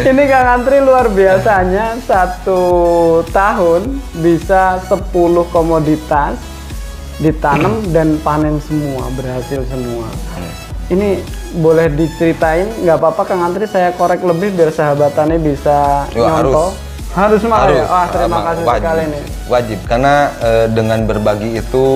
Ini Kang Antri luar biasanya satu tahun bisa 10 komoditas ditanam dan panen semua berhasil semua. Ini boleh diceritain nggak apa-apa Kang Antri saya korek lebih biar sahabatannya bisa Yo, harus. nyontoh. Harus ya. Harus. Wah terima kasih wajib. sekali nih. Wajib karena eh, dengan berbagi itu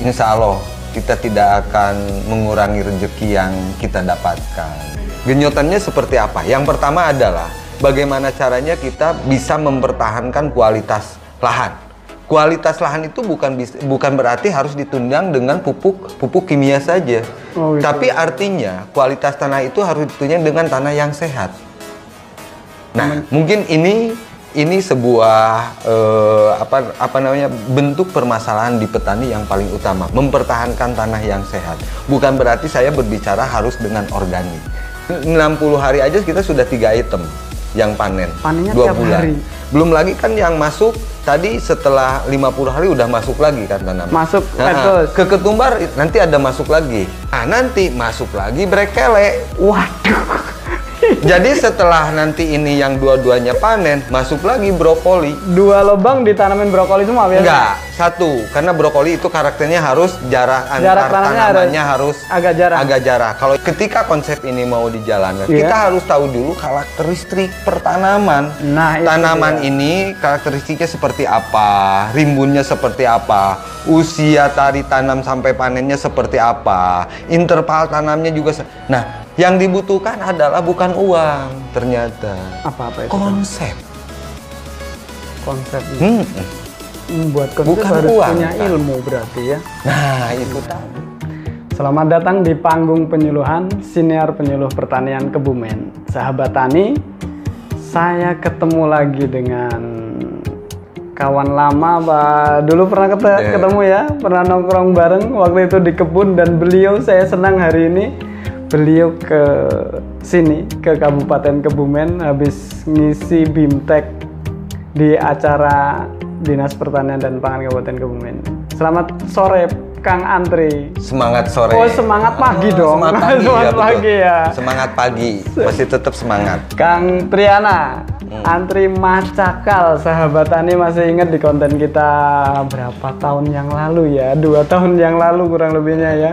insya Allah kita tidak akan mengurangi rezeki yang kita dapatkan. Genyotannya seperti apa? Yang pertama adalah bagaimana caranya kita bisa mempertahankan kualitas lahan. Kualitas lahan itu bukan bukan berarti harus ditunjang dengan pupuk pupuk kimia saja. Oh, gitu. Tapi artinya kualitas tanah itu harus ditunjang dengan tanah yang sehat. Nah, mungkin ini ini sebuah eh, apa apa namanya bentuk permasalahan di petani yang paling utama, mempertahankan tanah yang sehat. Bukan berarti saya berbicara harus dengan organik. 60 hari aja kita sudah tiga item yang panen. Panennya dua bulan. hari. Belum lagi kan yang masuk tadi setelah 50 hari udah masuk lagi kan tanaman. Masuk, Nah, betul. ke ketumbar nanti ada masuk lagi. Nah, nanti masuk lagi brekele. Waduh. Jadi setelah nanti ini yang dua-duanya panen, masuk lagi brokoli. Dua lubang ditanamin brokoli semua biasanya? Enggak, satu. Karena brokoli itu karakternya harus jarak Jarak antar tanamnya tanamannya harus, agak jarak. Agak jarak. Kalau ketika konsep ini mau dijalankan, Iya. kita harus tahu dulu karakteristik pertanaman. Nah, tanaman ini karakteristiknya seperti apa, rimbunnya seperti apa, usia tari tanam sampai panennya seperti apa, interval tanamnya juga. Nah, yang dibutuhkan adalah bukan uang ternyata Apa-apa itu? konsep. Konsep. Hmm. Membuat konsep Bukan harus uang, punya kan? ilmu berarti ya. Nah, itu tadi. Selamat datang di panggung penyuluhan Siniar Penyuluh Pertanian Kebumen. Sahabat tani, saya ketemu lagi dengan kawan lama Pak. Dulu pernah Iya. ketemu ya, pernah nongkrong bareng waktu itu di kebun dan beliau saya senang hari ini beliau ke sini ke Kabupaten Kebumen habis ngisi BIMTEK di acara Dinas Pertanian dan Pangan Kabupaten Kebumen. Selamat sore Kang Antri. Semangat sore. Oh, semangat pagi dong. Semangat pagi, Semangat ya, pagi ya. Semangat pagi. Masih tetap semangat. Kang Triana, Hmm. antri macakal sahabat tani masih ingat di konten kita berapa tahun yang lalu ya? Dua tahun yang lalu kurang lebihnya ya.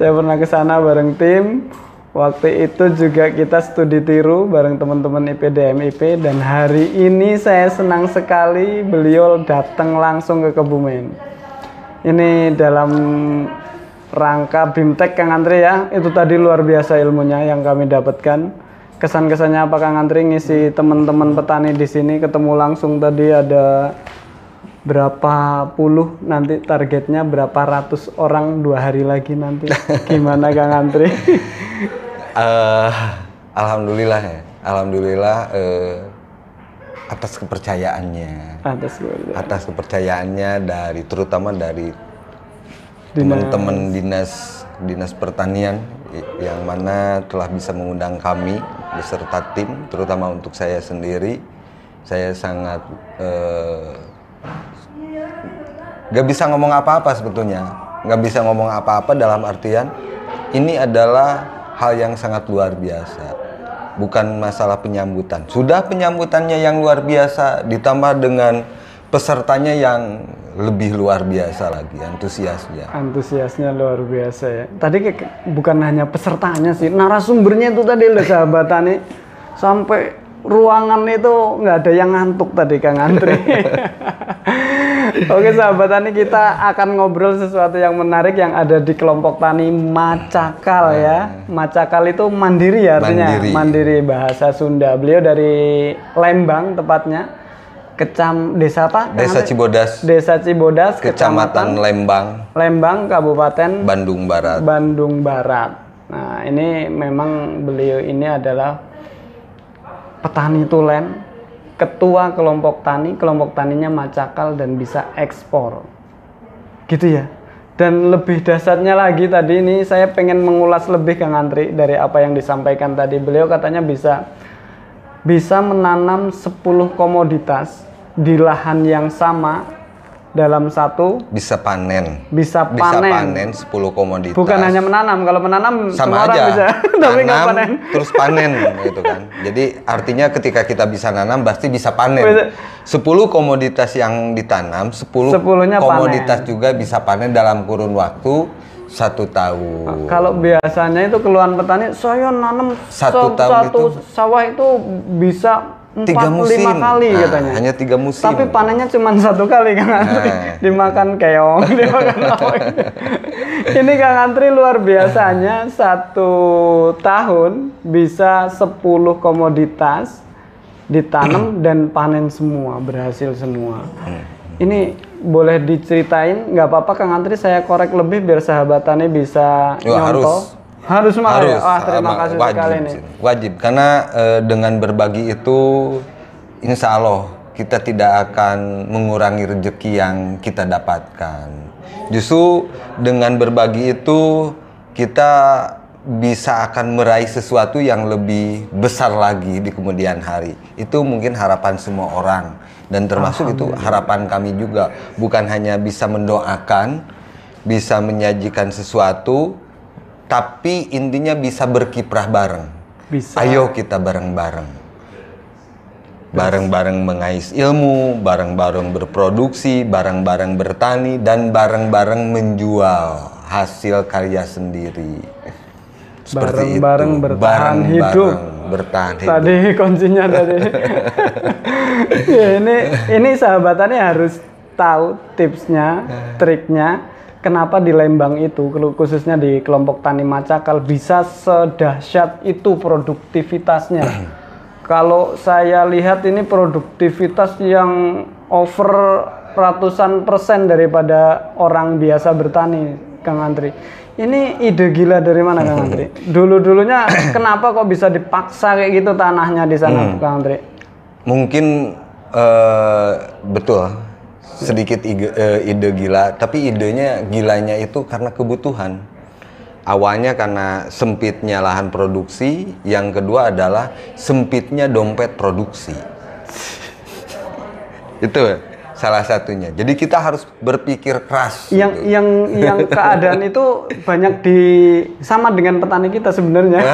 Saya pernah ke sana bareng tim. Waktu itu juga kita studi tiru bareng teman-teman IPDM IP dan hari ini saya senang sekali beliau datang langsung ke Kebumen. Ini dalam rangka BIMTEK Kang Antri ya. Itu tadi luar biasa ilmunya yang kami dapatkan. Kesan-kesannya apa Kang Antri ngisi teman-teman petani di sini ketemu langsung tadi ada berapa puluh nanti targetnya berapa ratus orang dua hari lagi nanti? Gimana Kang Antri Eh, alhamdulillah ya. Alhamdulillah eh, atas kepercayaannya. atas gue Atas kepercayaannya dari terutama dari teman-teman dinas dinas pertanian yang mana telah bisa mengundang kami beserta tim terutama untuk saya sendiri. Saya sangat eh, nggak bisa ngomong apa-apa sebetulnya nggak bisa ngomong apa-apa dalam artian ini adalah hal yang sangat luar biasa bukan masalah penyambutan sudah penyambutannya yang luar biasa ditambah dengan pesertanya yang lebih luar biasa lagi antusiasnya antusiasnya luar biasa ya. Tadi kayak bukan hanya pesertanya sih, narasumbernya itu tadi loh sahabat tani. Sampai ruangan itu nggak ada yang ngantuk tadi Kang Antri. Oke sahabat tani kita akan ngobrol sesuatu yang menarik yang ada di kelompok tani Macakal ya. Macakal itu mandiri ya artinya. Mandiri. mandiri bahasa Sunda. Beliau dari Lembang tepatnya. Kecam desa apa? Desa? Cibodas Desa Cibodas, Kecamatan Lembang Lembang, Kabupaten Bandung Barat Bandung Barat. Nah, ini memang beliau ini adalah petani tulen, ketua kelompok tani, kelompok taninya macakal dan bisa ekspor. Gitu ya. Dan lebih dasarnya lagi tadi ini saya pengen mengulas lebih Kang Antri dari apa yang disampaikan tadi. Beliau katanya bisa bisa menanam 10 komoditas di lahan yang sama dalam satu bisa panen. bisa Bisa panen. panen 10 komoditas. Bukan hanya menanam. Kalau menanam sama semua orang aja. bisa, tapi nggak Nanam, panen. terus panen gitu kan. Jadi artinya ketika kita bisa nanam pasti bisa panen. Bisa. 10 komoditas yang ditanam, 10 Sepuluhnya komoditas juga bisa panen dalam kurun waktu satu tahun. Kalau biasanya itu keluhan petani, saya nanam Satu se- tahun satu itu- sawah itu bisa tiga musim. lima kali Nah, katanya. Hanya tiga musim. Tapi panennya cuma satu kali Kang Antri. Nah. Dimakan keong, dimakan. Ini Kang Antri luar biasanya satu tahun bisa 10 komoditas ditanam dan panen semua, berhasil semua. Hmm. Ini boleh diceritain nggak apa-apa Kang Antri saya korek lebih biar sahabatannya bisa harus. nyontoh. Harus malah ya? harus. Wah, terima kasih wajib sekali nih. wajib. Karena eh, dengan berbagi itu insya Allah kita tidak akan mengurangi rezeki yang kita dapatkan. Justru dengan berbagi itu kita bisa akan meraih sesuatu yang lebih besar lagi di kemudian hari. Itu mungkin harapan semua orang. Dan termasuk itu harapan kami juga. Bukan hanya bisa mendoakan bisa menyajikan sesuatu tapi intinya bisa berkiprah bareng. Bisa. Ayo kita bareng-bareng. Bareng-bareng mengais ilmu, bareng-bareng berproduksi, bareng-bareng bertani, dan bareng-bareng menjual hasil karya sendiri. Seperti Bareng-bareng itu. bertahan Bareng-bareng hidup. Bertahan hidup. Tadi kuncinya tadi. ya, ini ini sahabatannya harus tahu tipsnya, triknya. Kenapa di Lembang itu, khususnya di kelompok tani macakal bisa sedahsyat itu produktivitasnya. Kalau saya lihat ini produktivitas yang over ratusan persen daripada orang biasa bertani, Kang Antri. Ini ide gila dari mana Kang Antri? Dulu-dulunya kenapa kok bisa dipaksa kayak gitu tanahnya di sana, Kang Antri? Mungkin eh, betul sedikit ide, eh, ide gila, tapi idenya gilanya itu karena kebutuhan. Awalnya karena sempitnya lahan produksi, yang kedua adalah sempitnya dompet produksi. itu salah satunya. Jadi kita harus berpikir keras. Yang gitu. yang yang keadaan itu banyak di sama dengan petani kita sebenarnya.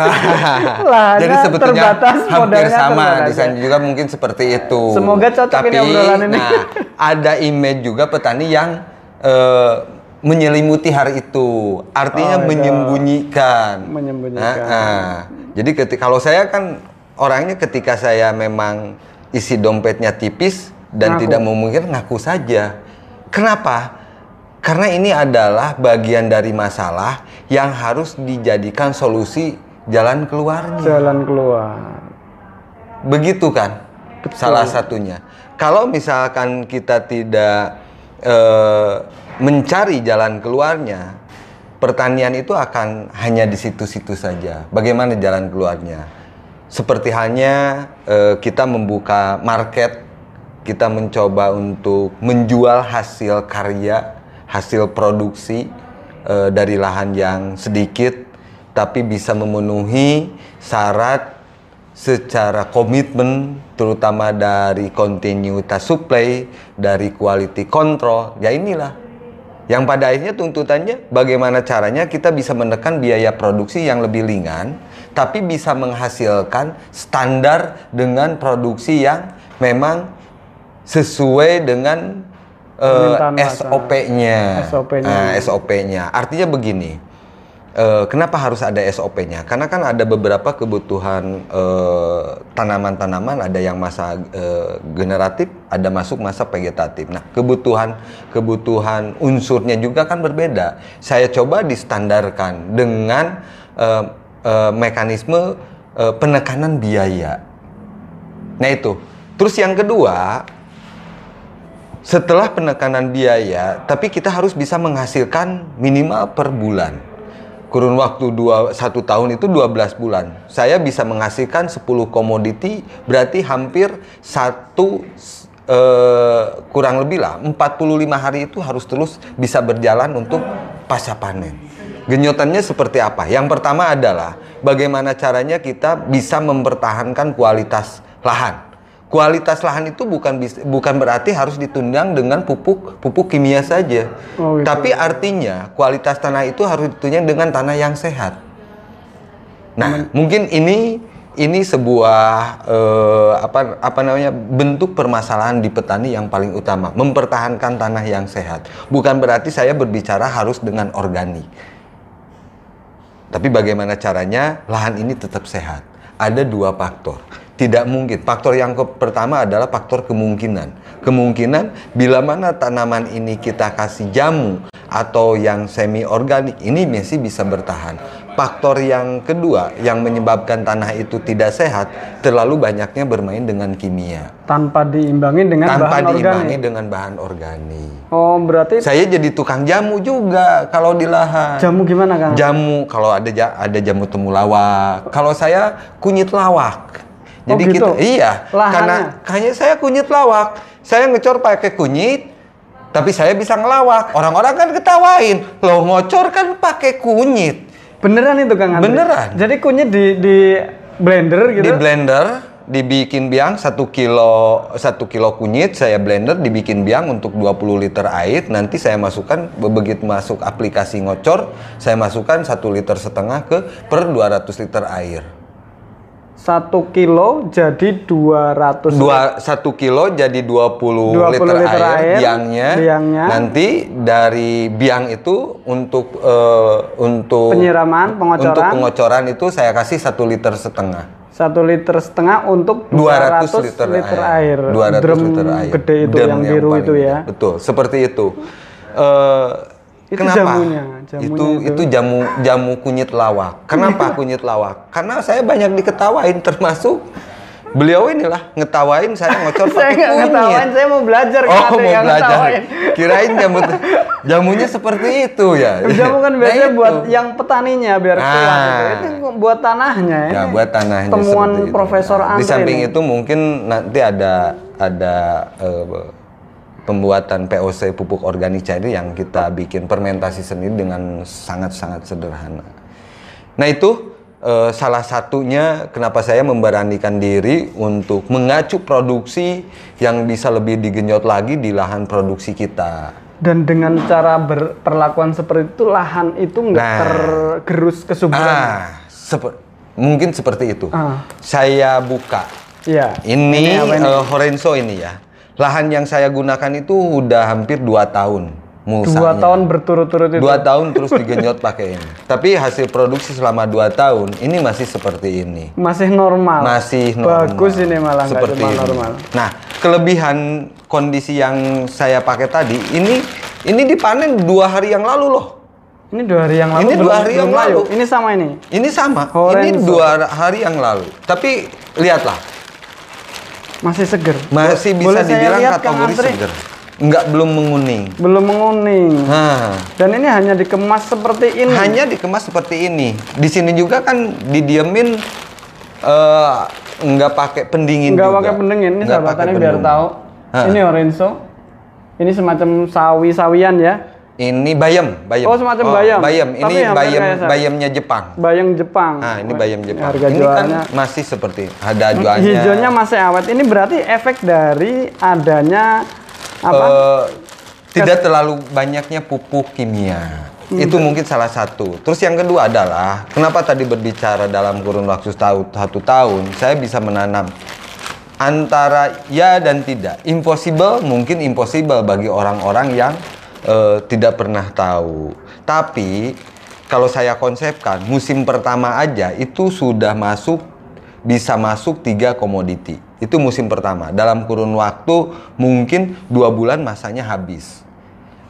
Lahannya Jadi sebetulnya terbatas, hampir modalnya sama terbatas, di sana ya. juga mungkin seperti itu. Semoga cocok Tapi, ini obrolan ini. Nah, ada image juga petani yang eh, menyelimuti hari itu, artinya Oh, itu. menyembunyikan. Menyembunyikan. Nah, ah. Jadi ketika kalau saya kan orangnya ketika saya memang isi dompetnya tipis dan Ngaku. tidak memungkinkan ngaku saja. Kenapa? Karena ini adalah bagian dari masalah yang harus dijadikan solusi jalan keluarnya. Jalan keluar. Begitu kan? Salah satunya. Kalau misalkan kita tidak eh, mencari jalan keluarnya, pertanian itu akan hanya di situ-situ saja. Bagaimana jalan keluarnya? Seperti halnya eh, kita membuka market, kita mencoba untuk menjual hasil karya, hasil produksi eh, dari lahan yang sedikit, tapi bisa memenuhi syarat secara komitmen terutama dari kontinuitas supply, dari quality control, ya inilah. Yang pada akhirnya tuntutannya bagaimana caranya kita bisa menekan biaya produksi yang lebih ringan, tapi bisa menghasilkan standar dengan produksi yang memang sesuai dengan eh, Permintaan pasar. SOP-nya. SOP-nya. Nah, SOP-nya. Artinya begini, eh, kenapa harus ada SOP-nya? Karena kan ada beberapa kebutuhan eh, tanaman-tanaman, ada yang masa eh, generatif, ada masuk masa vegetatif. Nah, kebutuhan kebutuhan unsurnya juga kan berbeda. Saya coba distandarkan dengan eh, eh, mekanisme eh, penekanan biaya. Nah itu. Terus yang kedua, setelah penekanan biaya, tapi kita harus bisa menghasilkan minimal per bulan. Kurun waktu dua, satu tahun itu 12 bulan. Saya bisa menghasilkan 10 komoditi, berarti hampir satu eh, kurang lebih lah 45 hari itu harus terus bisa berjalan untuk pasca panen. Genyotannya seperti apa? Yang pertama adalah bagaimana caranya kita bisa mempertahankan kualitas lahan Kualitas lahan itu bukan bukan berarti harus ditunjang dengan pupuk pupuk kimia saja. Oh, gitu. Tapi artinya kualitas tanah itu harus ditunjang dengan tanah yang sehat. Nah, mungkin ini ini sebuah eh, apa apa namanya bentuk permasalahan di petani yang paling utama, mempertahankan tanah yang sehat. Bukan berarti saya berbicara harus dengan organik. Tapi bagaimana caranya lahan ini tetap sehat? Ada dua faktor. Tidak mungkin. Faktor yang ke- pertama adalah faktor kemungkinan. Kemungkinan bila mana tanaman ini kita kasih jamu atau yang semi organik ini masih bisa bertahan. Faktor yang kedua yang menyebabkan tanah itu tidak sehat terlalu banyaknya bermain dengan kimia Tanpa diimbangi dengan tanpa bahan diimbangi organik. dengan bahan organik. Oh, berarti Saya jadi tukang jamu juga kalau di lahan. jamu gimana Kang? Jamu kalau ada ja- ada jamu temulawak. Kalau saya kunyit lawak. Oh, Jadi gitu? kita iya, Lahannya? karena kayaknya saya kunyit lawak. Saya ngecor pakai kunyit, tapi saya bisa ngelawak. Orang-orang kan ketawain. Loh ngocor kan pakai kunyit. Beneran itu Kang Andri? Beneran. Jadi kunyit di di blender gitu. Di blender, dibikin biang satu kilo satu kilo kunyit saya blender dibikin biang untuk 20 liter air nanti saya masukkan begitu masuk aplikasi ngocor saya masukkan satu liter setengah ke per 200 liter air Satu kilo jadi 200 dua satu kilo jadi 20, 20 liter, liter air, air, biangnya, biangnya. nanti dari biang itu untuk eh, untuk Penyiraman, pengocoran. untuk pengocoran itu saya kasih satu liter setengah satu liter setengah untuk 200 liter, air. 200 drum liter air. gede itu Drum yang biru paling itu ya. Betul, seperti itu. Eh, Itu kenapa? jamunya, jamunya itu, itu. itu jamu jamu kunyit lawak. Kenapa kunyit lawak? Karena saya banyak diketawain termasuk beliau inilah ngetawain saya ngocor saya pakai kunyit. ngetawain, saya mau belajar Oh, Andri, mau belajar. ngetawain. Kirain jamu jamunya seperti itu ya. Jamu kan Nah, biasanya itu. buat yang petaninya biar kuat Ah. gitu. Itu buat tanahnya. Ya, Ini buat tanahnya Temuan. Profesor Nah, Andre. Di samping ini. itu mungkin nanti ada ada eh, pembuatan POC pupuk organik cair yang kita bikin fermentasi sendiri dengan sangat-sangat sederhana. Nah, itu eh, salah satunya kenapa saya memberanikan diri untuk mengacu produksi yang bisa lebih digenjot lagi di lahan produksi kita. Dan dengan cara berperlakuan seperti itu lahan itu nggak Nah. tergerus kesuburan. Ah, seper- mungkin seperti itu. Ah. Saya buka Iya. Ini, ini? eh, Horenzo ini ya. Lahan yang saya gunakan itu udah hampir 2 tahun mulsanya. Dua tahun berturut-turut itu. Dua tahun terus digenjot pakai ini. Tapi hasil produksi selama 2 tahun ini masih seperti ini. Masih normal. Masih normal. Bagus ini malah seperti cuma ini. normal. Nah, kelebihan kondisi yang saya pakai tadi ini ini dipanen dua hari yang lalu loh. Ini dua hari yang lalu Ini dua hari yang layu. lalu. Ini sama ini. Ini sama. Horenzo. Ini dua hari yang lalu. Tapi lihatlah, Masih seger. masih bisa Boleh dibilang lihat, kategori seger. Enggak belum menguning. Belum menguning. Nah, Dan ini hanya dikemas seperti ini. hanya dikemas seperti ini. Di sini juga kan didiemin eh nggak pakai pendingin Nggak juga. pakai pendingin. Ini Nggak sahabatannya biar tahu. Hah. Ini Orenso. Ini semacam sawi-sawian ya. Ini bayam, bayam. Oh, semacam bayam. Bayam. Tapi Ini bayam bayamnya Jepang. Bayang Jepang. Nah, ini bayam Jepang. Harga ini jualnya kan masih seperti ada jualnya. hijaunya masih awet. Ini berarti efek dari adanya apa? Eh, tidak terlalu banyaknya pupuk kimia. Hmm. Itu mungkin salah satu. Terus yang kedua adalah kenapa tadi berbicara dalam kurun waktu satu tahun saya bisa menanam antara ya dan tidak. Impossible mungkin impossible bagi orang-orang yang eh, tidak pernah tahu. Tapi kalau saya konsepkan musim pertama aja itu sudah masuk bisa masuk tiga komoditi. Itu musim pertama. Dalam kurun waktu mungkin dua bulan masanya habis.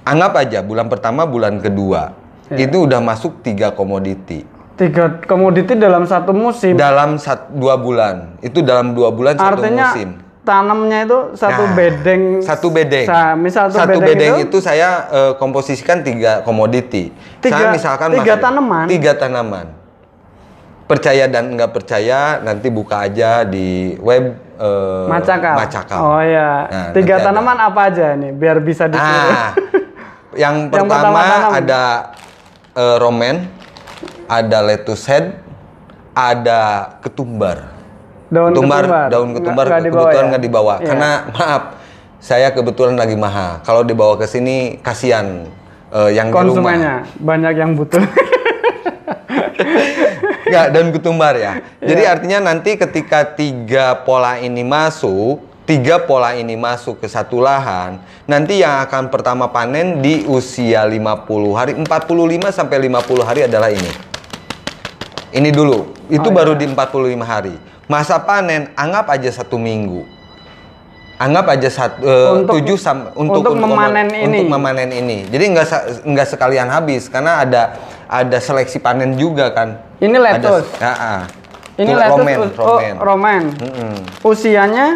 Anggap aja bulan pertama, bulan kedua. Iya. Itu udah masuk tiga komoditi. Tiga komoditi dalam satu musim. Dalam sat, dua bulan. Itu dalam dua bulan satu Artinya musim. Tanamnya itu satu Nah, bedeng. Satu bedeng. Sa- misal satu, satu bedeng, bedeng, itu, saya eh, komposisikan tiga komoditi. Tiga- saya misalkan tiga masuk- tanaman? Tiga tanaman. Percaya dan nggak percaya nanti buka aja di web eh, macakal. Macakal. Oh ya. Nah, Tiga nanti ada. tanaman apa aja nih biar bisa ditiru. Ah, yang Yang pertama pertama tanam. ada eh, romen, ada lettuce head, ada ketumbar. Daun ketumbar, ketumbar. daun ketumbar Nggak- nggak dibawa kebetulan ya? nggak dibawa. Iya. Karena maaf, saya kebetulan lagi mahal. Kalau dibawa ke sini kasihan eh, yang di rumah. Konsumennya banyak yang butuh. Nggak, daun ketumbar ya. Jadi Iya. artinya nanti ketika tiga pola ini masuk, tiga pola ini masuk ke satu lahan, nanti yang akan pertama panen di usia 50 hari, 45 sampai 50 hari adalah ini. Ini dulu, itu Oh, baru iya. di 45 hari. Masa panen anggap aja satu minggu. Anggap aja satu eh, Untuk- tujuh sam- untuk untuk memanen ini. Untuk memanen ini. Jadi nggak nggak sekalian habis karena ada ada seleksi panen juga kan. Ini lettuce. Ada, ya, ah. Ini lettuce romen, us- oh, romen. romen. Mm-mm. Usianya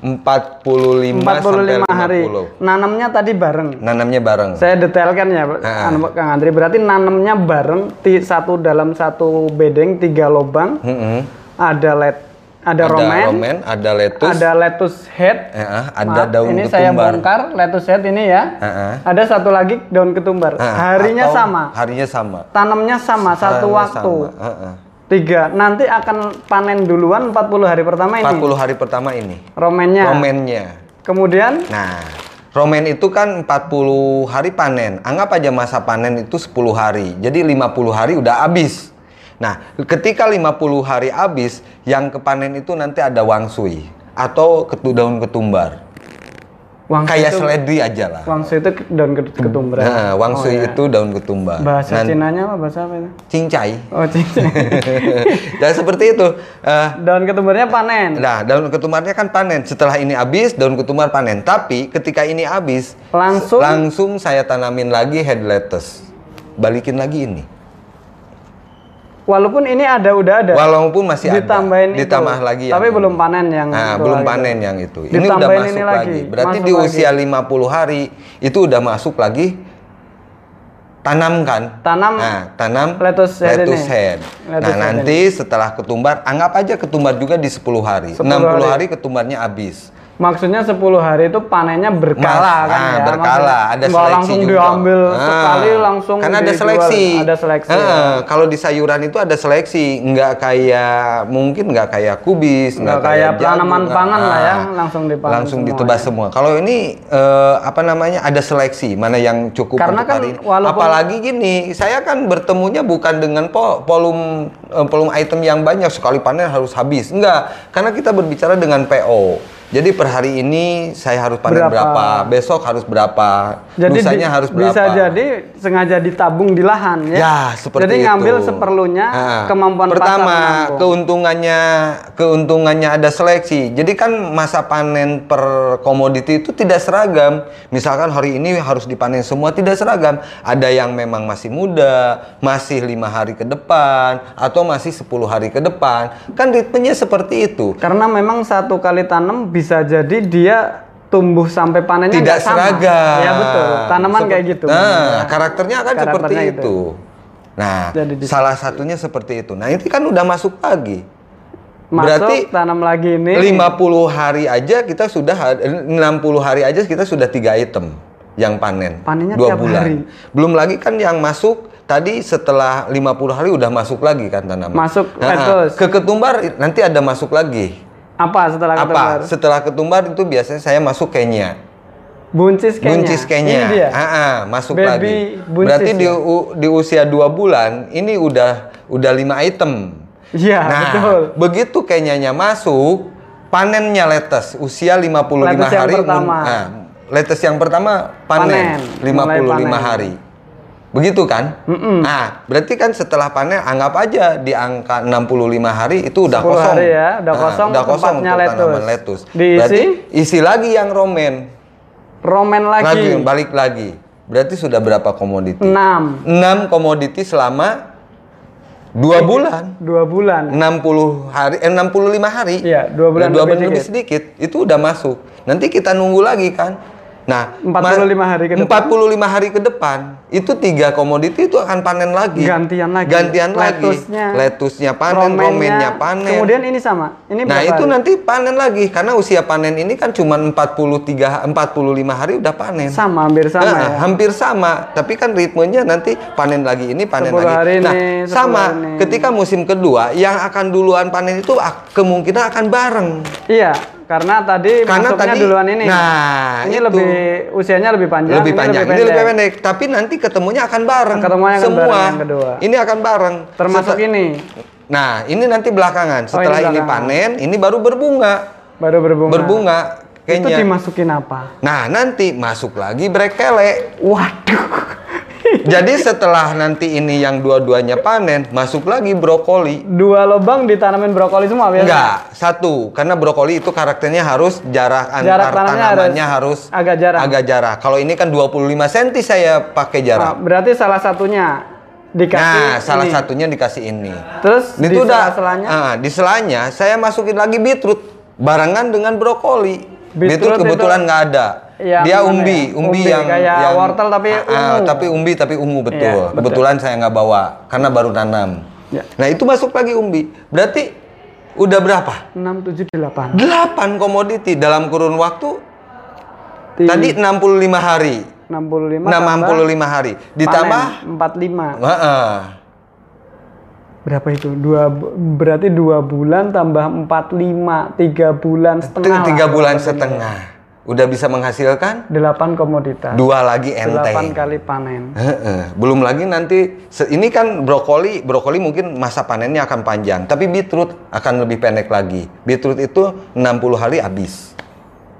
45, 45 sampai hari. 50. Nanamnya tadi bareng. Nanamnya bareng. Saya detailkan ya, anu, Kang Andri. Berarti nanamnya bareng satu dalam satu bedeng tiga lubang. Mm-mm. Ada let, ada, Ada romen, romen, ada lettuce, ada lettuce head. ah, ada Maaf, daun ini ketumbar. saya bongkar lettuce head ini ya. Ah, ah. Ada satu lagi daun ketumbar. Ah, Harinya sama, Harinya sama. tanamnya sama satu Harinya waktu. sama. Ah, ah. Tiga. Nanti akan panen duluan 40 hari pertama ini. 40 hari pertama ini. Romennya. Romennya. Kemudian Nah, romen itu kan 40 hari panen. Anggap aja masa panen itu 10 hari. Jadi 50 hari udah habis. Nah, ketika 50 hari habis, yang kepanen itu nanti ada wangsui atau ketu daun ketumbar. wangsu Kayak itu, seledri aja lah. wangsu itu daun ket- ketumbar. Nah, wangsui Oh, ya. itu daun ketumbar. Bahasa Nan- Cinanya apa bahasa apa itu? cincai. Oh, cincin. Dan seperti itu. Eh, daun ketumbarnya panen. Nah, daun ketumbarnya kan panen. Setelah ini habis, daun ketumbar panen. Tapi ketika ini habis, Langsung? langsung saya tanamin lagi head lettuce. Balikin lagi ini. Walaupun ini ada udah ada. Walaupun masih Ditambahin ada, itu. ditambah lagi yang Tapi ini. belum panen yang Nah, itu belum lagi. panen yang itu. Ini udah Ditambahin masuk ini lagi. lagi, Berarti masuk di lagi. usia 50 hari itu udah masuk lagi tanam kan? Tanam Nah, tanam lettuce head lettuce ini. head. Lettuce nah, head nanti setelah ketumbar, anggap aja ketumbar juga di 10 hari. 10 60 hari. hari ketumbarnya habis. Maksudnya 10 hari itu panennya berkala Mas, kan ah, ya. berkala, Maksudnya ada seleksi langsung juga. diambil Ah, sekali langsung Kan ada dijual. seleksi. Ada seleksi. Ya. Kalau di sayuran itu ada seleksi, nggak kayak mungkin nggak kayak kubis, Nggak kayak jagung, tanaman pangan lah ya, ah, langsung dipanen langsung semua ditebas ya. semua. Kalau ini eh, apa namanya ada seleksi mana yang cukup Karena untuk kan hari ini. walaupun- Apalagi gini, saya kan bertemunya bukan dengan po volume eh, volume item yang banyak sekali panen harus habis. Enggak, karena kita berbicara dengan PO. Jadi per hari ini saya harus panen Berapa? berapa, besok harus berapa, Jadi lusanya di- harus berapa. bisa jadi sengaja ditabung di lahan ya. Ya, seperti Jadi itu. ngambil seperlunya Nah, kemampuan Pertama, keuntungannya keuntungannya ada seleksi. Jadi kan masa panen per komoditi itu tidak seragam. Misalkan hari ini harus dipanen semua tidak seragam. Ada yang memang masih muda, masih lima hari ke depan, atau masih 10 hari ke depan. Kan ritmenya seperti itu. Karena memang satu kali tanam bisa jadi dia tumbuh sampai panennya Tidak seragam. Ya betul. Tanaman Seperti- kayak gitu. Nah, karakternya akan seperti Karakternya itu. gitu. Nah, Jadi di- salah satunya seperti itu. Nah, ini kan udah masuk lagi. Masuk, Berarti tanam lagi ini. 50 hari aja kita sudah had- 60 hari aja kita sudah tiga item yang panen. Panennya dua bulan. hari. Belum lagi kan yang masuk tadi setelah 50 hari udah masuk lagi kan tanaman. Masuk Nah. Ke ketumbar nanti ada masuk lagi. Apa setelah Apa? ketumbar? Setelah ketumbar itu biasanya saya masuk Kenya. Buncis Kenya. Buncis Kenya. Ini dia. Ah, ah, masuk Baby lagi. buncis Berarti di, ya? u- di usia dua bulan ini udah udah lima item. Iya, nah, betul. begitu Kenyanya masuk, panennya letes usia 55 Lettuce yang hari. mun- pertama. Nah, letes yang pertama panen, Panen, 55 mulai panen. hari. Begitu kan? Mm-mm. Nah, berarti kan setelah panen anggap aja di angka 65 hari itu udah 10 kosong. hari ya, udah Nah, kosong udah kosong untuk tanaman lettuce. lettuce. Diisi? Berarti isi lagi yang romen. Romen lagi. Lagi, balik lagi. Berarti sudah berapa komoditi? 6. 6 komoditi selama 2 bulan. Dua bulan. 60 hari eh 65 hari. Iya, dua bulan Dua bulan lebih sedikit. Itu udah masuk. Nanti kita nunggu lagi kan. Nah, 45 ma- hari ke depan. 45 hari ke depan itu tiga komoditi itu akan panen lagi. Gantian lagi. Gantian lagi. Lettuce-nya, Lettuce-nya panen, romennya, romennya panen. Kemudian ini sama. Ini Nah, itu hari? nanti panen lagi karena usia panen ini kan cuma 43 45 hari udah panen. sama hampir sama Nah, ya. hampir sama, tapi kan ritmenya nanti panen lagi ini, panen 10 lagi. hari nah, ini, 10 sama ini. ketika musim kedua yang akan duluan panen itu ak- kemungkinan akan bareng. Iya, karena tadi Karena masuknya tadi- duluan ini. nah, ini itu. lebih usianya lebih panjang. lebih ini panjang, ini lebih pendek. Tapi nanti ketemunya akan bareng. Ketemunya akan Semua. bareng yang kedua. Ini akan bareng. Termasuk Seta- ini Nah, ini nanti belakangan. Oh, ini Setelah ini, belakangan. panen, ini baru berbunga. baru berbunga. Berbunga Itu kayaknya. dimasukin apa? Nah, nanti masuk lagi brekele. Waduh. Jadi setelah nanti ini yang dua-duanya panen, masuk lagi brokoli. Dua lubang ditanamin brokoli semua biasanya. Enggak, satu. Karena brokoli itu karakternya harus jarak antar Jarak tanamnya tanamannya harus harus, agak jarak. Agak jarak. Kalau ini kan 25 cm saya pakai jarak. berarti salah satunya dikasih Nah, salah ini. satunya dikasih ini. Terus Itu di udah sela-selanya ah, di selanya saya masukin lagi beetroot barengan dengan brokoli. Beetroot Beetroot, kebetulan nggak ada. yang Dia umbi, ya? umbi, Umbi, yang kayak yang wortel tapi ah, ungu. tapi umbi tapi ungu betul. Iya, betul. Kebetulan saya nggak bawa karena baru tanam. Ya. Nah, itu masuk lagi umbi. Berarti udah berapa? 6 7 8. 8 komoditi dalam kurun waktu Di tadi 65 hari. 65 Nah, tambah 65 hari. Ditambah panen, 45. Heeh. Berapa itu? Dua berarti dua bulan tambah 45, tiga bulan setengah. tiga lah. bulan setengah. Udah bisa menghasilkan 8 komoditas. dua lagi ente. 8 kali panen. Belum lagi nanti ini kan brokoli, brokoli mungkin masa panennya akan panjang, tapi beetroot akan lebih pendek lagi. Beetroot itu 60 hari habis.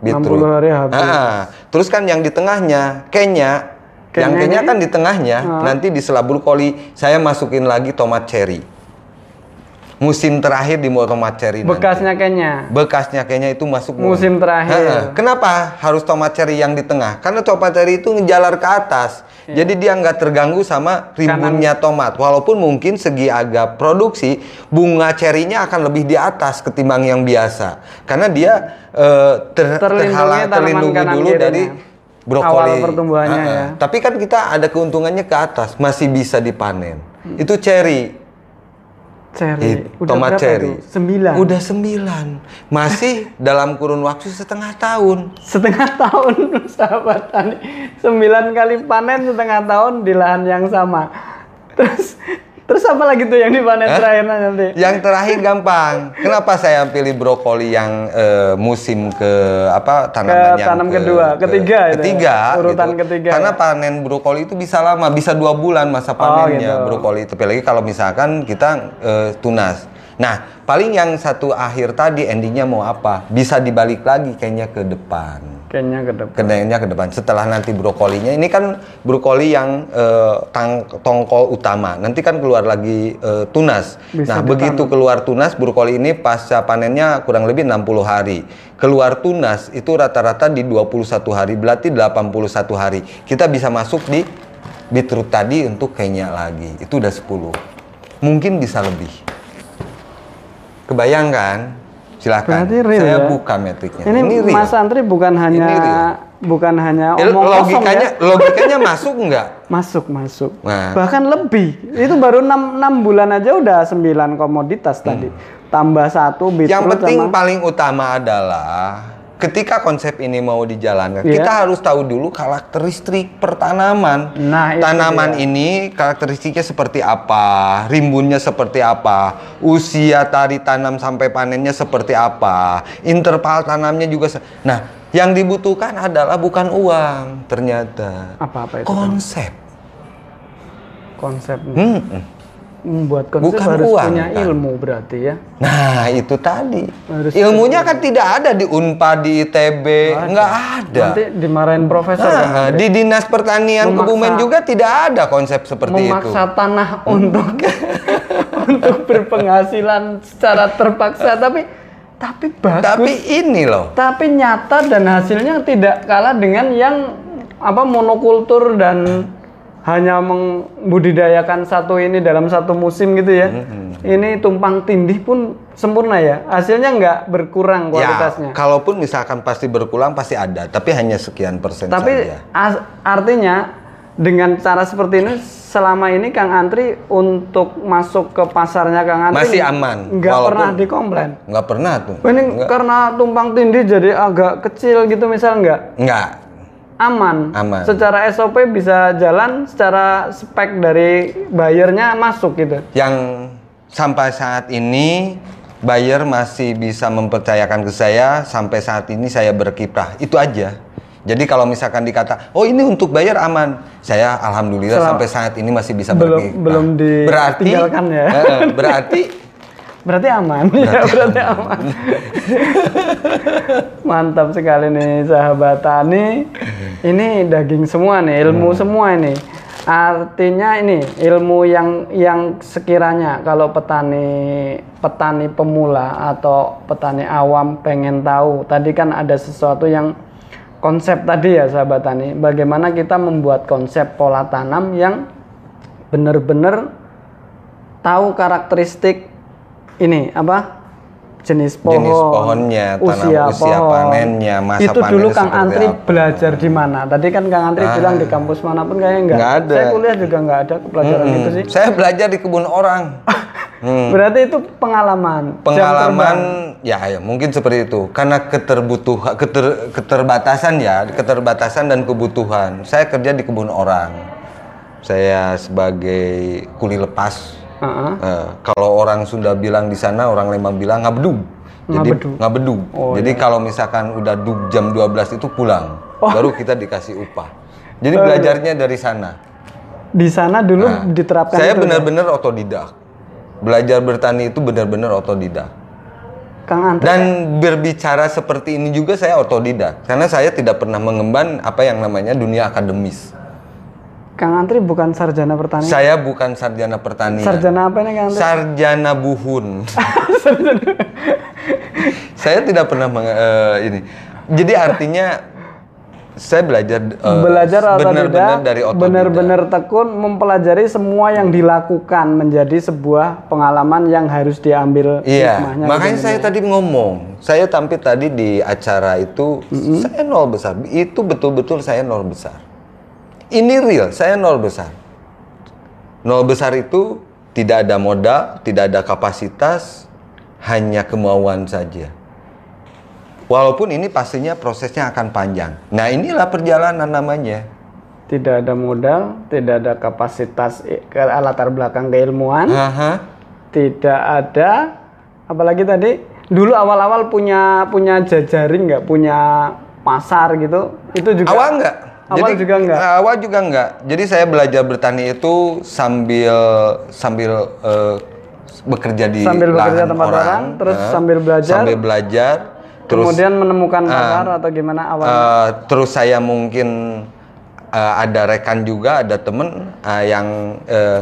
60 hari habis. Ah, terus kan yang di tengahnya Kenya, yang ini? kan di tengahnya, Ah. nanti di sela brokoli saya masukin lagi tomat cherry. Musim terakhir di tomat cherry nanti. Bekasnya kayaknya. Bekasnya kayaknya itu masuk Musim terakhir. Heeh. Kenapa harus tomat cherry yang di tengah? Karena tomat cherry itu ngejalar ke atas. Iya. Jadi dia nggak terganggu sama rimbunnya tomat. Walaupun mungkin segi agak produksi bunga cherry-nya akan lebih di atas ketimbang yang biasa. Karena dia eh, ter- Terlindungi terhalang terlindungi kanan dulu kirinya. dari brokoli. Awal pertumbuhannya Heeh. ya. Tapi kan kita ada keuntungannya ke atas, masih bisa dipanen. Hmm. Itu cherry. Cherry. Eh, tomat berapa cherry. itu? Sembilan. Udah sembilan. Masih dalam kurun waktu setengah tahun. Setengah tahun sahabat tani. Sembilan kali panen setengah tahun di lahan yang sama. Terus terus apa lagi tuh yang dipanen Hah? terakhir nanti? Yang terakhir gampang. Kenapa saya pilih brokoli yang eh, musim ke apa tanaman Ke yang tanam kedua, ketiga itu ya? ketiga, Urutan gitu. ketiga Karena panen brokoli itu bisa lama, bisa dua bulan masa panennya gitu. brokoli itu. Apalagi kalau misalkan kita eh, tunas. Nah, paling yang satu akhir tadi endingnya mau apa? Bisa dibalik lagi kayaknya ke depan. Kayaknya ke depan. Kedainya ke depan. Setelah nanti brokolinya, ini kan brokoli yang eh, tang- tongkol utama. Nanti kan keluar lagi eh, tunas. Bisa nah, ditanam. begitu keluar tunas, brokoli ini pasca panennya kurang lebih 60 hari. Keluar tunas itu rata-rata di 21 hari, berarti 81 hari. Kita bisa masuk di beetroot tadi untuk Kenya lagi. Itu udah 10. Mungkin bisa lebih. Kebayang kan? Silakan. Berarti real Saya ya? buka metriknya. Ini, real. Mas Antri bukan hanya real. bukan hanya Eh, omong kosong logikanya ya. logikanya masuk nggak? Masuk, masuk. Nah. Bahkan lebih. Itu baru 6, 6 bulan aja udah 9 komoditas tadi. Tambah satu Hmm. Yang penting sama paling utama adalah ketika konsep ini mau dijalankan, Iya. kita harus tahu dulu karakteristik pertanaman. Nah, itu Tanaman dia. ini karakteristiknya seperti apa, rimbunnya seperti apa, usia tari tanam sampai panennya seperti apa, interval tanamnya juga. se- Nah, yang dibutuhkan adalah bukan uang, ternyata apa-apa itu konsep. konsep. Hmm. Membuat konsep Bukan harus uang, punya kan? ilmu berarti ya. Nah, itu tadi. Harus Ilmunya kan tidak ada di Unpad, di ITB, nggak ada. Nanti dimarahin profesor Nah, kan. di Dinas Pertanian Memaksa- Kebumen juga tidak ada konsep seperti itu. memaksa tanah untuk untuk berpenghasilan secara terpaksa tapi tapi bagus Tapi ini loh. tapi nyata dan hasilnya tidak kalah dengan yang apa monokultur dan hanya membudidayakan satu ini dalam satu musim gitu ya. Ini tumpang tindih pun sempurna ya. Hasilnya nggak berkurang kualitasnya. Ya, kalaupun misalkan pasti berkurang pasti ada, tapi hanya sekian persen Tapi saja. as- artinya dengan cara seperti ini selama ini Kang Antri untuk masuk ke pasarnya Kang Antri Masih aman, Nggak pernah dikomplain. Nggak pernah tuh. Ini karena tumpang tindih jadi agak kecil gitu misal nggak Nggak. Aman. Aman. Secara SOP bisa jalan, secara spek dari bayarnya masuk gitu. Yang sampai saat ini buyer masih bisa mempercayakan ke saya sampai saat ini saya berkiprah. Itu aja. Jadi kalau misalkan dikata, oh ini untuk bayar aman, saya alhamdulillah Selam- sampai saat ini masih bisa Belum- berkiprah. belum berarti, ditinggalkan ya. Eh, berarti Berarti aman. ya, berarti aman. Mantap sekali nih sahabat tani. Ini daging semua nih, ilmu semua ini. Artinya ini ilmu yang yang sekiranya kalau petani petani pemula atau petani awam pengen tahu. Tadi kan ada sesuatu yang konsep tadi ya sahabat tani. Bagaimana kita membuat konsep pola tanam yang benar-benar tahu karakteristik ini apa jenis pohon, Jenis pohonnya, tanam usia panennya, masa itu dulu Kang Antri apa. belajar di mana? Tadi kan Kang Antri bilang di kampus mana pun kayaknya enggak. Nggak ada. Saya kuliah juga nggak ada pelajaran Mm-mm. itu sih. saya belajar di kebun orang. Hmm. Berarti itu pengalaman. pengalaman ya, ya mungkin seperti itu karena keterbutuhan keter, keterbatasan ya keterbatasan dan kebutuhan saya kerja di kebun orang saya sebagai kuli lepas Heeh. Eh, kalau orang Sunda bilang di sana orang Lembang bilang ngabedug jadi Ngabedug. Oh, jadi kalau misalkan udah dug jam 12 itu pulang Oh. baru kita dikasih upah jadi iya. belajarnya dari sana Di sana dulu Nah, diterapkan saya ya? benar-benar otodidak belajar bertani itu benar-benar otodidak Kang dan berbicara seperti ini juga saya otodidak karena saya tidak pernah mengemban apa yang namanya dunia akademis. Kang Antri bukan sarjana pertanian. Saya bukan sarjana pertanian. Sarjana apa nih Kang Antri? Sarjana buhun. saya tidak pernah menge- eh, ini. Jadi artinya saya belajar eh, belajar benar-benar dari otodidak. benar-benar tekun mempelajari semua yang dilakukan menjadi sebuah pengalaman yang harus diambil Iya, makanya gitu. saya tadi ngomong, saya tampil tadi di acara itu, saya nol besar. Itu betul-betul saya nol besar. Ini real, saya nol besar. Nol besar itu tidak ada modal, tidak ada kapasitas, hanya kemauan saja. Walaupun ini pastinya prosesnya akan panjang. Nah inilah perjalanan namanya. tidak ada modal, tidak ada kapasitas i- ke latar belakang keilmuan, Aha. tidak ada apalagi tadi dulu awal-awal punya punya jajaring nggak punya pasar gitu itu juga Awal enggak? Awal juga enggak Awal juga enggak. Jadi saya belajar bertani itu sambil sambil eh, bekerja di Sambil bekerja tempat orang, terus eh, sambil belajar. Sambil belajar. Terus kemudian menemukan Ah. pasar atau gimana awal eh, terus saya mungkin eh, ada rekan juga, ada temen eh, yang eh,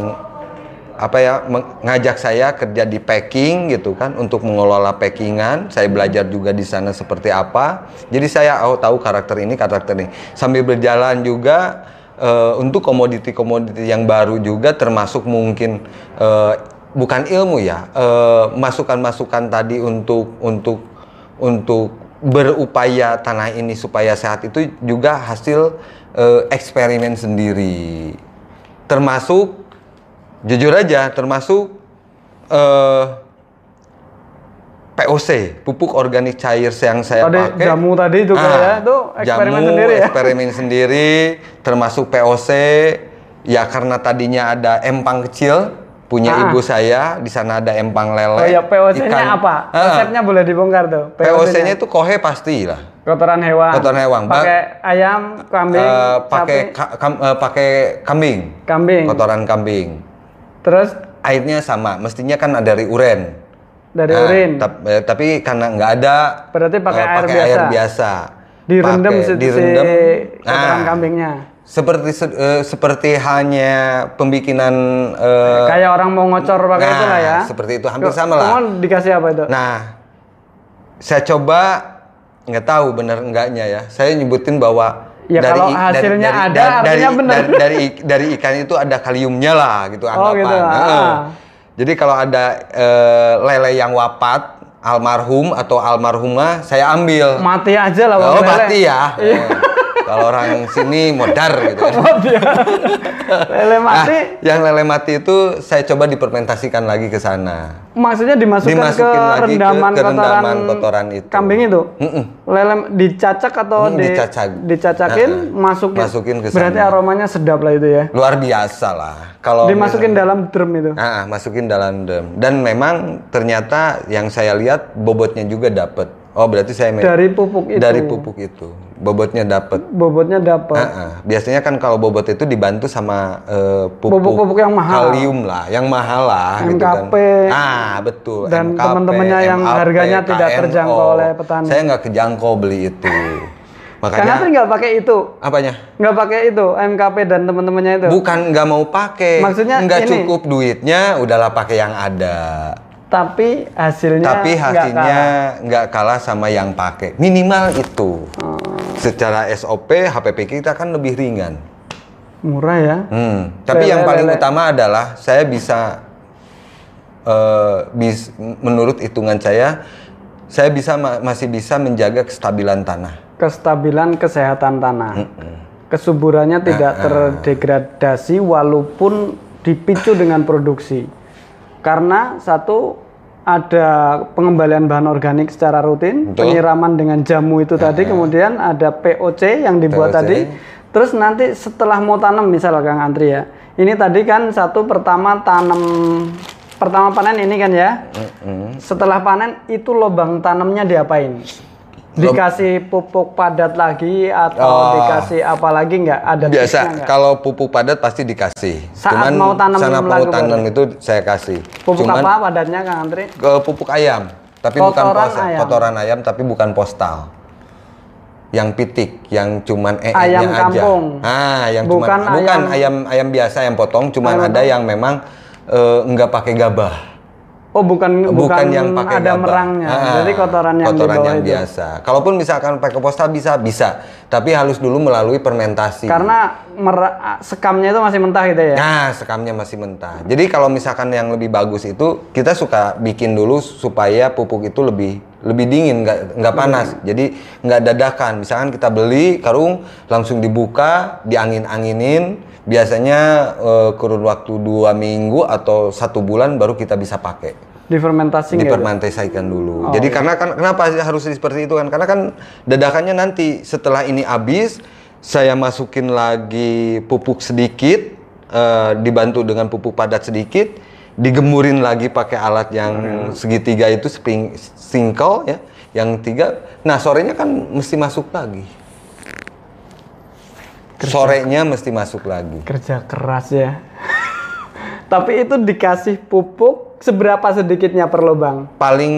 apa ya meng- ngajak saya kerja di packing gitu kan untuk mengelola packingan. Saya belajar juga di sana seperti apa. Jadi saya oh, tahu karakter ini karakter ini. Sambil berjalan juga eh, untuk komoditi-komoditi yang baru juga termasuk mungkin eh, bukan ilmu ya eh, masukan-masukan tadi untuk untuk untuk berupaya tanah ini supaya sehat itu juga hasil eksperimen sendiri termasuk jujur aja termasuk eh, POC pupuk organik cair yang saya Tadi pakai. jamu tadi itu kayak ya, itu eksperimen jamu, sendiri ya? eksperimen sendiri termasuk POC ya karena tadinya ada empang kecil punya Ah. ibu saya di sana ada empang lele oh ya POC-nya ikan- apa? Ah, resepnya boleh dibongkar tuh POC-nya itu kohe pasti lah. Kotoran hewan. Kotoran hewan. Pakai ayam kambing Eh, pakai ka- kam- eh, pakai kambing. Kambing. Kotoran kambing terus? Airnya sama mestinya kan ada dari uren dari Nah, urin? tap- eh, tapi karena nggak ada Berarti pakai eh, air pakai biasa. air biasa. Direndam Pakai- si, direndam. si Nah, kambingnya? seperti se- eh, seperti hanya pembikinan eh, kayak orang mau ngocor pakai nah, itu lah ya? seperti itu hampir sama lah. Dikasih apa itu? Nah, saya coba nggak tahu benar enggaknya ya. Saya nyebutin bahwa Ya, kalau hasilnya ada, artinya dari, benar. Dari, dari dari ikan itu ada kaliumnya lah gitu anggapan. gitu, ah. Heeh. Jadi kalau ada eh, lele yang wafat almarhum atau almarhumah saya ambil. Mati aja lah Oh, Lele. mati ya. Kalau orang sini modar gitu. kan. Lele mati. Ah, yang lele mati itu saya coba dipermentasikan lagi ke sana. Maksudnya dimasukkan Dimasukin ke lagi ke- rendaman, ke rendaman kotoran, kotoran itu. kambing itu. Mm-mm. Lele dicacak atau Hmm, di, dicacak. dicacakin, Nah, masukin. masukin ke Berarti sana. aromanya sedap lah itu ya. Luar biasa lah. Kalau Dimasukin dalam drum itu. Ah, masukin dalam drum. Dan memang ternyata yang saya lihat bobotnya juga dapat. Oh, berarti saya Dari pupuk itu. dari pupuk itu. Bobotnya dapat. Bobotnya dapat. Ah, ah. Biasanya kan kalau bobot itu dibantu sama eh, pupuk, Pupuk-pupuk yang mahal. kalium lah, yang mahal lah gitu kan. MKP. Ah, betul. Dan MKP, teman-temannya yang MAP, harganya tidak KNO. terjangkau oleh petani. Saya nggak kejangkau beli itu. Karena Makanya tuh nggak pakai itu, apanya? nggak pakai itu MKP dan teman-temannya itu. Bukan nggak mau pakai. Maksudnya nggak ini. cukup duitnya, udahlah pakai yang ada. Tapi hasilnya. Tapi nggak hasilnya kalah. nggak kalah sama yang pakai. Minimal itu. Oh. Secara SOP HPP kita kan lebih ringan. murah ya. Hmm. Tapi Lele, yang paling lele. utama adalah saya bisa eh, bis, menurut hitungan saya saya bisa ma- masih bisa menjaga kestabilan tanah. Kestabilan kesehatan tanah. Kesuburannya tidak terdegradasi walaupun dipicu dengan produksi. Karena satu ada pengembalian bahan organik secara rutin, Betul. penyiraman dengan jamu itu tadi, kemudian ada POC yang dibuat POC. tadi. Terus nanti setelah mau tanam misal Kang Antri ya. Ini tadi kan satu pertama tanam pertama panen ini kan ya. Setelah panen itu lubang tanamnya diapain? Dikasih pupuk padat lagi atau Oh. dikasih apa lagi nggak? Ada Biasa kalau pupuk padat pasti dikasih. Saat mau tanam sana lagu mau tanam itu saya kasih. Pupuk Cuman apa padatnya Kang Antri? ke pupuk ayam, tapi bukan Kotoran postal. ayam. Kotoran ayam tapi bukan postal. Yang pitik, yang cuman ee Ayam aja. kampung. Ah, yang Bukan cuman bukan ayam- ayam ayam biasa yang potong, cuman ada yang memang eh, nggak pakai gabah. Oh bukan bukan, yang pakai ada gabah. merangnya. Ah, Jadi kotoran yang kotoran di bawah yang itu. biasa. Kalaupun misalkan pakai postal bisa bisa, tapi harus dulu melalui fermentasi. Karena mer- sekamnya itu masih mentah gitu ya. Nah, sekamnya masih mentah. Jadi kalau misalkan yang lebih bagus itu kita suka bikin dulu supaya pupuk itu lebih lebih dingin, nggak nggak panas. Jadi nggak dadakan. Misalkan kita beli karung langsung dibuka, diangin-anginin. Biasanya eh, kurun waktu dua minggu atau satu bulan baru kita bisa pakai. Difermentasi nggak? Dipermantesikan dulu. Jadi karena kan kenapa harus seperti itu kan? Karena kan dadakannya nanti setelah ini habis saya masukin lagi pupuk sedikit eh, dibantu dengan pupuk padat sedikit, digemurin lagi pakai alat yang segitiga itu spring singkel ya, yang tiga. Nah, sorenya kan mesti masuk lagi. Sorenya mesti masuk lagi. Kerja keras ya. Tapi itu dikasih pupuk seberapa sedikitnya per lubang? Paling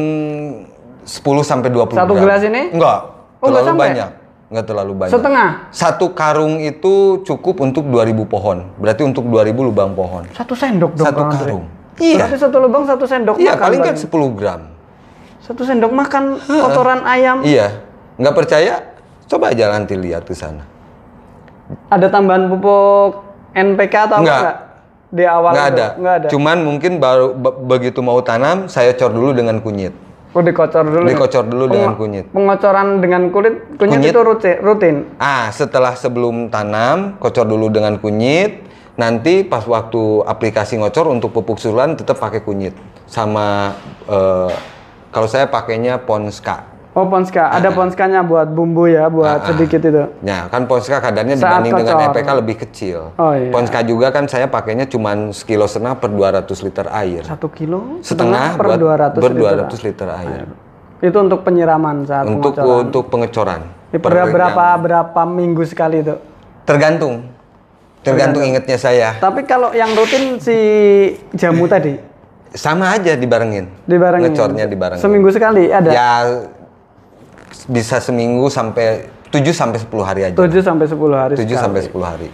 10 sampai 20 Satu gram. gelas ini? Enggak, Oh, enggak terlalu sampai? banyak. Enggak terlalu banyak. Setengah? Satu karung itu cukup untuk 2000 pohon. Berarti untuk 2000 lubang pohon. Satu sendok dong Satu Andre. karung. Iya. Berarti satu lubang satu sendok Iya, makan. paling kan berarti. 10 gram. Satu sendok makan kotoran ayam. Iya. Nggak percaya? Coba aja nanti lihat ke sana. Ada tambahan pupuk NPK atau Enggak. enggak? Di awal Nggak itu? ada. Nggak ada. Cuman mungkin baru be- begitu mau tanam, saya cor dulu dengan kunyit. Oh dikocor dulu. Dikocor dulu Pengo- dengan kunyit. Pengocoran dengan kulit, kunyit, Kunyit. itu rutin. rutin. Ah, setelah sebelum tanam, kocor dulu dengan kunyit. Nanti pas waktu aplikasi ngocor untuk pupuk susulan tetap pakai kunyit. Sama eh, kalau saya pakainya Ponska. Oh Ponska, Ah, ada Ponskanya buat bumbu ya, buat sedikit itu. Ya, kan Ponska kadarnya Saat dibanding dengan kocor. EPK lebih kecil. Oh, iya. Ponska juga kan saya pakainya cuma sekilo setengah per 200 liter air. Satu kilo Setengah per buat 200 per liter. 200 liter air. Itu untuk penyiraman saat Untuk pengocoran. untuk pengecoran. Per berapa, berapa minggu sekali itu? tergantung. Tergantung ingetnya saya. Tapi kalau yang rutin si jamu tadi Sama aja dibarengin. dibarengin. Ngecornya dibarengin. Seminggu sekali ada. Ya bisa seminggu sampai 7 sampai 10 hari aja. 7 sampai 10 hari 7 sekali. sampai 10 hari.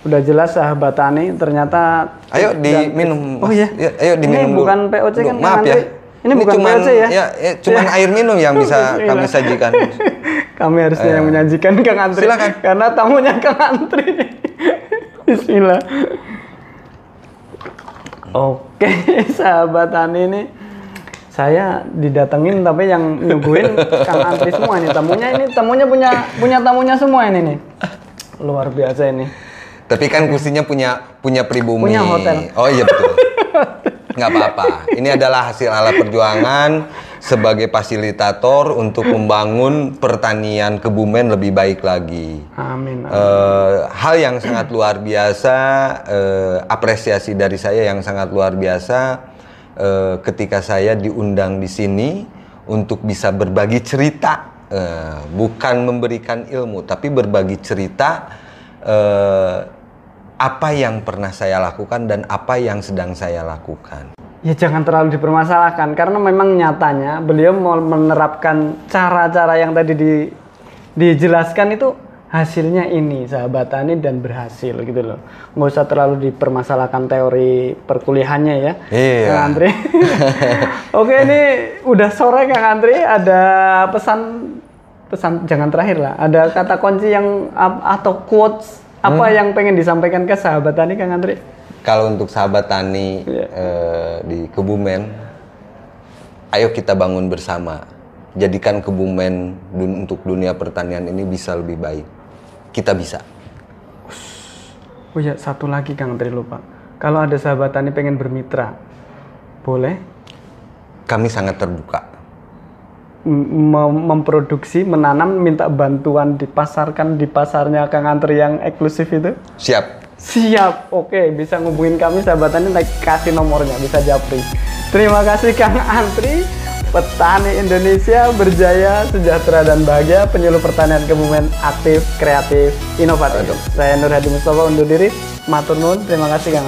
Udah jelas sahabat tani ternyata Ayo dan- diminum. Oh Mas. iya. Ya, ayo diminum Ini dulu. bukan POC kan Maaf ya. Andri? Ini, bukan cuman, POC ya? Ya, ya, cuman Ya. air minum yang bisa Iya. kami sajikan. Kami harusnya yang menyajikan Kang Antri. Silakan. Karena tamunya Kang Antri. Bismillah. Oke, sahabat Tani ini saya didatengin tapi yang nyuguhin Kang Antri semua ini tamunya ini tamunya punya punya tamunya semua ini nih. Luar biasa ini. Tapi kan kursinya punya punya pribumi. Punya hotel. Oh iya betul. Nggak apa-apa. Ini adalah hasil ala perjuangan sebagai fasilitator untuk membangun pertanian Kebumen lebih baik lagi. Amin. amin. Eh, hal yang sangat luar biasa, eh, apresiasi dari saya yang sangat luar biasa eh, ketika saya diundang di sini untuk bisa berbagi cerita, eh, bukan memberikan ilmu, tapi berbagi cerita eh, apa yang pernah saya lakukan dan apa yang sedang saya lakukan. Ya jangan terlalu dipermasalahkan karena memang nyatanya beliau mau menerapkan cara-cara yang tadi di, dijelaskan itu hasilnya ini sahabat tani dan berhasil gitu loh. Nggak usah terlalu dipermasalahkan teori perkuliahannya ya. Iya. Kang Andri. Oke ini udah sore Kang Andri ada pesan pesan jangan terakhir lah. Ada kata kunci yang atau quotes apa yang pengen disampaikan ke sahabat tani Kang Andri? Kalau untuk sahabat tani Iya. eh, di Kebumen, ayo kita bangun bersama. Jadikan Kebumen dun- untuk dunia pertanian ini bisa lebih baik. Kita bisa. Oh ya, satu lagi Kang Tri lupa. Kalau ada sahabat tani pengen bermitra, boleh Kami sangat terbuka. M- mem- memproduksi, menanam, minta bantuan dipasarkan di pasarnya Kang Antri yang eksklusif itu? Siap. Siap, oke bisa ngubungin kami sahabat tani, kasih nomornya, bisa japri. Terima kasih Kang Antri, petani Indonesia berjaya, sejahtera dan bahagia, penyuluh pertanian kebumen aktif, kreatif, inovatif. Saya Nur Hadi Mustafa undur diri, matur nuwun, terima kasih Kang.